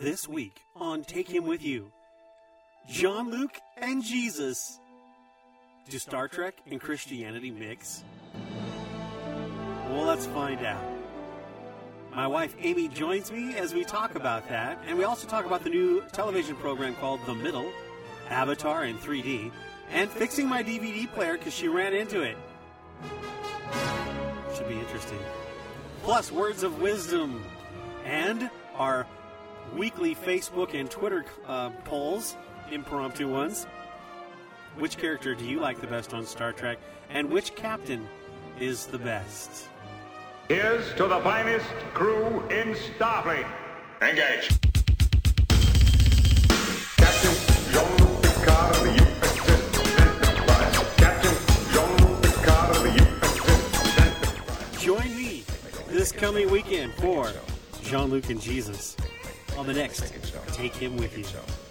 This week on Take Him With You, Jean Luc and Jesus. Do Star Trek and Christianity mix? Well, let's find out. My wife Amy joins me as we talk about that, and we also talk about the new television program called The Middle, Avatar in 3D, and fixing my DVD player because she ran into it. Should be interesting. Plus, words of wisdom, and our weekly Facebook and Twitter uh, polls, impromptu ones. Which character do you like the best on Star Trek, and which captain is the best? Here's to the finest crew in Starfleet. Engage. Captain Jean-Luc Picard of the USS Enterprise. Captain Jean-Luc Picard of the USS Enterprise. Join me this coming weekend for Jean Luc and Jesus on the next Take Him With You.